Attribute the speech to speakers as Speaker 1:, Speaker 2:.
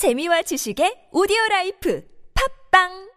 Speaker 1: 재미와 지식의 오디오 라이프. 팝빵!